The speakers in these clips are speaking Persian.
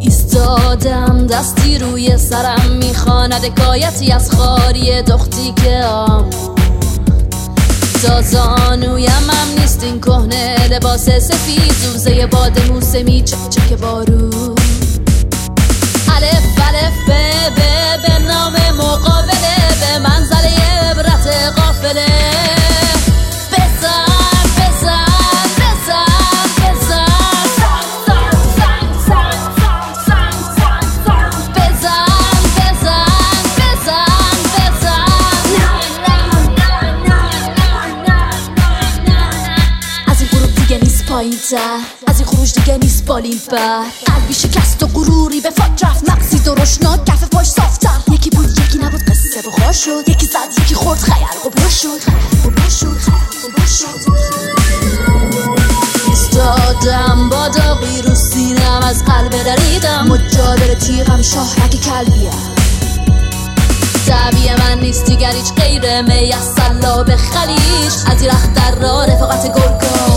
ایستادم دستی روی سرم می‌خواند کایتی از خاری دختی که آم. تا زانویم هم نیست این کهنه لباس سفید زوزه باد موسمی چک چک پایین از این خروج دیگه نیست بالین بر. قلبی شکست و غروری به فاک رفت. مغزی درشناک کف پاش صافتر. یکی بود یکی نبود قصه بخار شد. یکی زد یکی خورد خیر قبر شد قبر شد قبر شد با داغی رو سینم. از قلب دریدم. مجادر تیغم شاهرک کلبیم دعوی من نیست دیگر هیچ غیر میسلا به خلیج. از این رخت در را رفاقت گرگا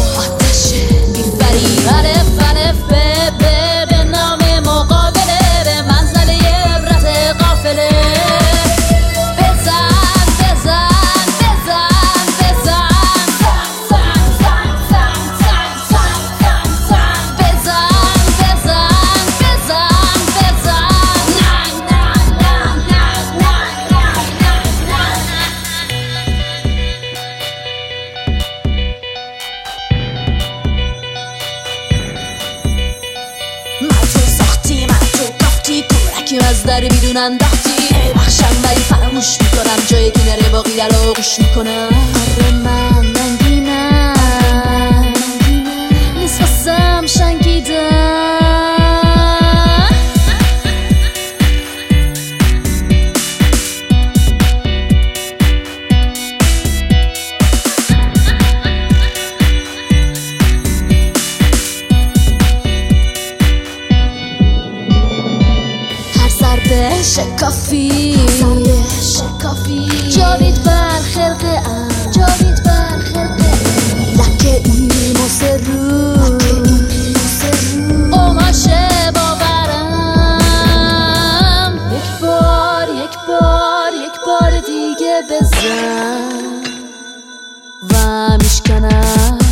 کورکی از در بیرون انداختی بخشم ولی فراموش می‌کنم جای کنار باقی در آغوش می‌کنم. شکافی. شکافی جاوید بر خلقه ام. جاوید بر خلقه لکه ایماس رو. قماش باورم. یک بار یک بار یک بار دیگه بزن. و میشکنم.